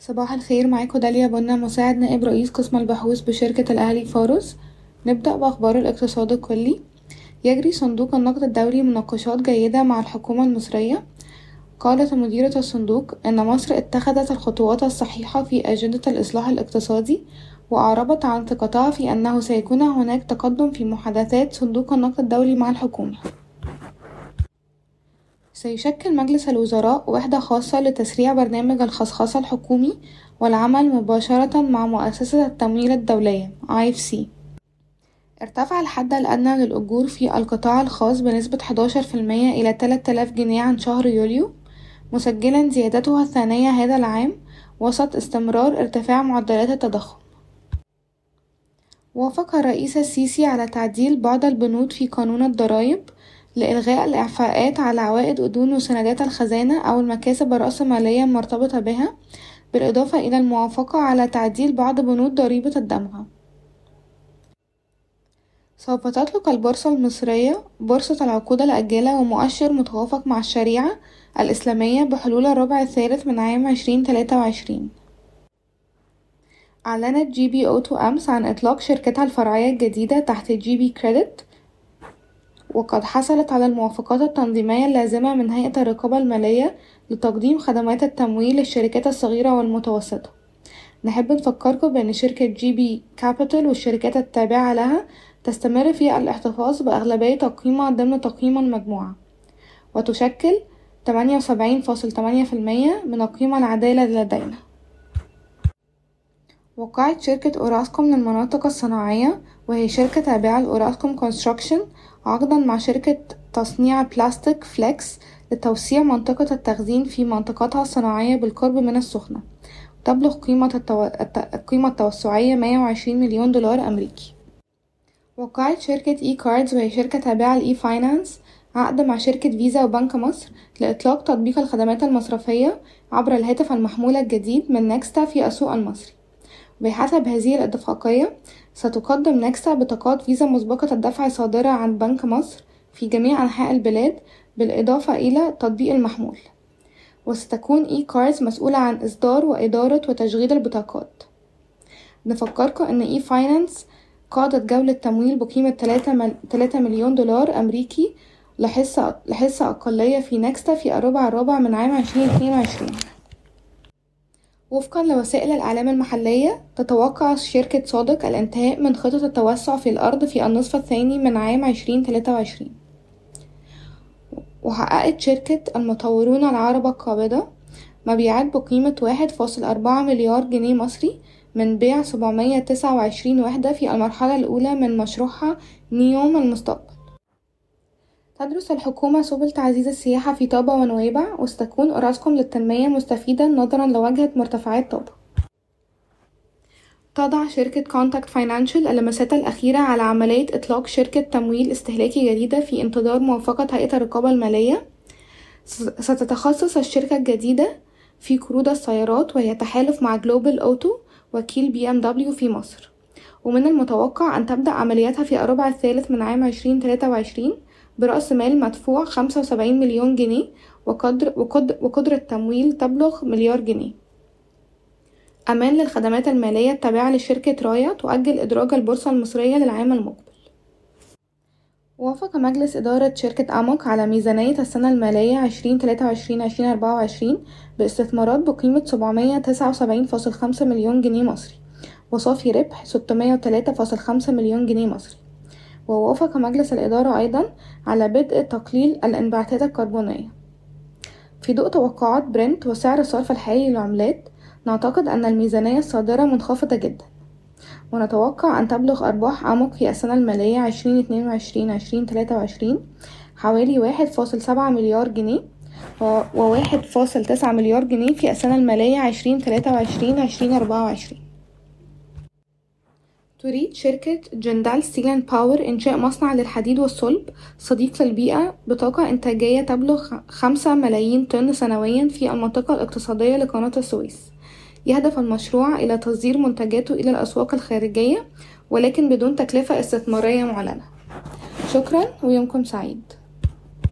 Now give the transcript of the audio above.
صباح الخير معاكم داليا بنا مساعد نائب رئيس قسم البحوث بشركة الأهلي فارس نبدأ بأخبار الاقتصاد الكلي. يجري صندوق النقد الدولي مناقشات جيدة مع الحكومة المصرية. قالت مديرة الصندوق إن مصر اتخذت الخطوات الصحيحة في أجندة الإصلاح الاقتصادي وأعربت عن ثقتها في أنه سيكون هناك تقدم في محادثات صندوق النقد الدولي مع الحكومة. سيشكل مجلس الوزراء وحدة خاصة لتسريع برنامج الخصخصة الحكومي والعمل مباشرة مع مؤسسة التمويل الدولية IFC ارتفع الحد الأدنى للأجور في القطاع الخاص بنسبة 11% إلى 3000 جنيه عن شهر يوليو مسجلا زيادته الثانية هذا العام وسط استمرار ارتفاع معدلات التضخم. وافق الرئيس السيسي على تعديل بعض البنود في قانون الضرائب لإلغاء الإعفاءات على عوائد أذون وسندات الخزانة أو المكاسب الرأسمالية المرتبطة بها بالإضافة إلى الموافقة على تعديل بعض بنود ضريبة الدمغة سوف تطلق البورصة المصرية بورصة العقود الآجلة ومؤشر متوافق مع الشريعة الإسلامية بحلول الربع الثالث من عام عشرين تلاتة وعشرين. أعلنت GB Auto أمس عن إطلاق شركتها الفرعية الجديدة تحت GB Credit وقد حصلت على الموافقات التنظيمية اللازمة من هيئة الرقابة المالية لتقديم خدمات التمويل للشركات الصغيرة والمتوسطة. نحب نفكركم بأن شركة GB Capital والشركات التابعة لها تستمر في الاحتفاظ بأغلبية القيمة ضمن تقييم المجموعة وتشكل تمانية وسبعين فاصل تمانية في المية من القيمة العادلة لدينا. وقعت شركة أوراسكوم للمناطق الصناعية وهي شركة تابعة ل Orascom Construction عقدا مع شركة تصنيع بلاستيك Flex لتوسيع منطقة التخزين في منطقتها الصناعية بالقرب من السخنة. وتبلغ قيمة التو... القيمة التوسعية مية وعشرين مليون دولار أمريكي. وقعت شركة eCards وهي شركة تابعة ل e-finance عقد مع شركة فيزا وبنك مصر لإطلاق تطبيق الخدمات المصرفية عبر الهاتف المحمول الجديد من Nexta في السوق المصري بحسب هذه الاتفاقية ستقدم نكسا بطاقات فيزا مسبقة الدفع صادرة عن بنك مصر في جميع أنحاء البلاد بالإضافة إلى تطبيق المحمول. وستكون eCards مسؤولة عن إصدار وإدارة وتشغيل البطاقات. نفكركم إن e-finance قادت جولة تمويل بقيمة تلاتة, مل... تلاتة مليون دولار أمريكي لحصة لحصة أقلية في Nexta في الربع الرابع من عام عشرين اتنين وعشرين. وفقا لوسائل الإعلام المحلية تتوقع شركة صادق الانتهاء من خطط التوسع في الأرض في النصف الثاني من عام عشرين تلاتة وعشرين. وحققت شركة المطورون العرب القابضة مبيعات بقيمة واحد فاصل أربعة مليار جنيه مصري من بيع سبعمية تسعة وعشرين وحدة في المرحلة الأولى من مشروعها نيوم المستقبل. تدرس الحكومة سبل تعزيز السياحة في طابة ونويبع وستكون أوراسكوم للتنمية مستفيدا نظرا لواجهة مرتفعات طابة. تضع شركة Contact Financial اللمسات الأخيرة على عملية إطلاق شركة تمويل استهلاكي جديدة في انتظار موافقة هيئة الرقابة المالية. ستتخصص الشركة الجديدة في قروض السيارات وهي تحالف مع Global Auto وكيل BMW في مصر. ومن المتوقع أن تبدأ عملياتها في الربع الثالث من عام عشرين تلاتة وعشرين. برأس مال مدفوع خمسة وسبعين مليون جنيه وقدر, وقدر, وقدرة تمويل تبلغ مليار جنيه. أمان للخدمات المالية التابعة لشركة رايا تؤجل إدراج البورصة المصرية للعام المقبل. وافق مجلس إدارة شركة أموك على ميزانية السنة المالية عشرين تلاتة وعشرين عشرين أربعة وعشرين باستثمارات بقيمة سبعمية تسعة وسبعين فاصل خمسة مليون جنيه مصري وصافي ربح ستمية وتلاتة فاصل خمسة مليون جنيه مصري. ووافق مجلس الإدارة أيضا على بدء تقليل الانبعاثات الكربونية. في ضوء توقعات برنت وسعر الصرف الحالي للعملات نعتقد أن الميزانية الصادرة منخفضة جدا. ونتوقع أن تبلغ أرباح أموك في السنة المالية 2022-2023 حوالي 1.7 مليار جنيه و 1.9 مليار جنيه في السنة المالية 2023-2024 تريد شركة Jindal Steel Power إنشاء مصنع للحديد والصلب صديق للبيئة بطاقة إنتاجية تبلغ خمسة ملايين طن سنويا في المنطقة الاقتصادية لقناة السويس. يهدف المشروع إلى تصدير منتجاته إلى الأسواق الخارجية ولكن بدون تكلفة استثمارية معلنة. شكرا ويومكم سعيد.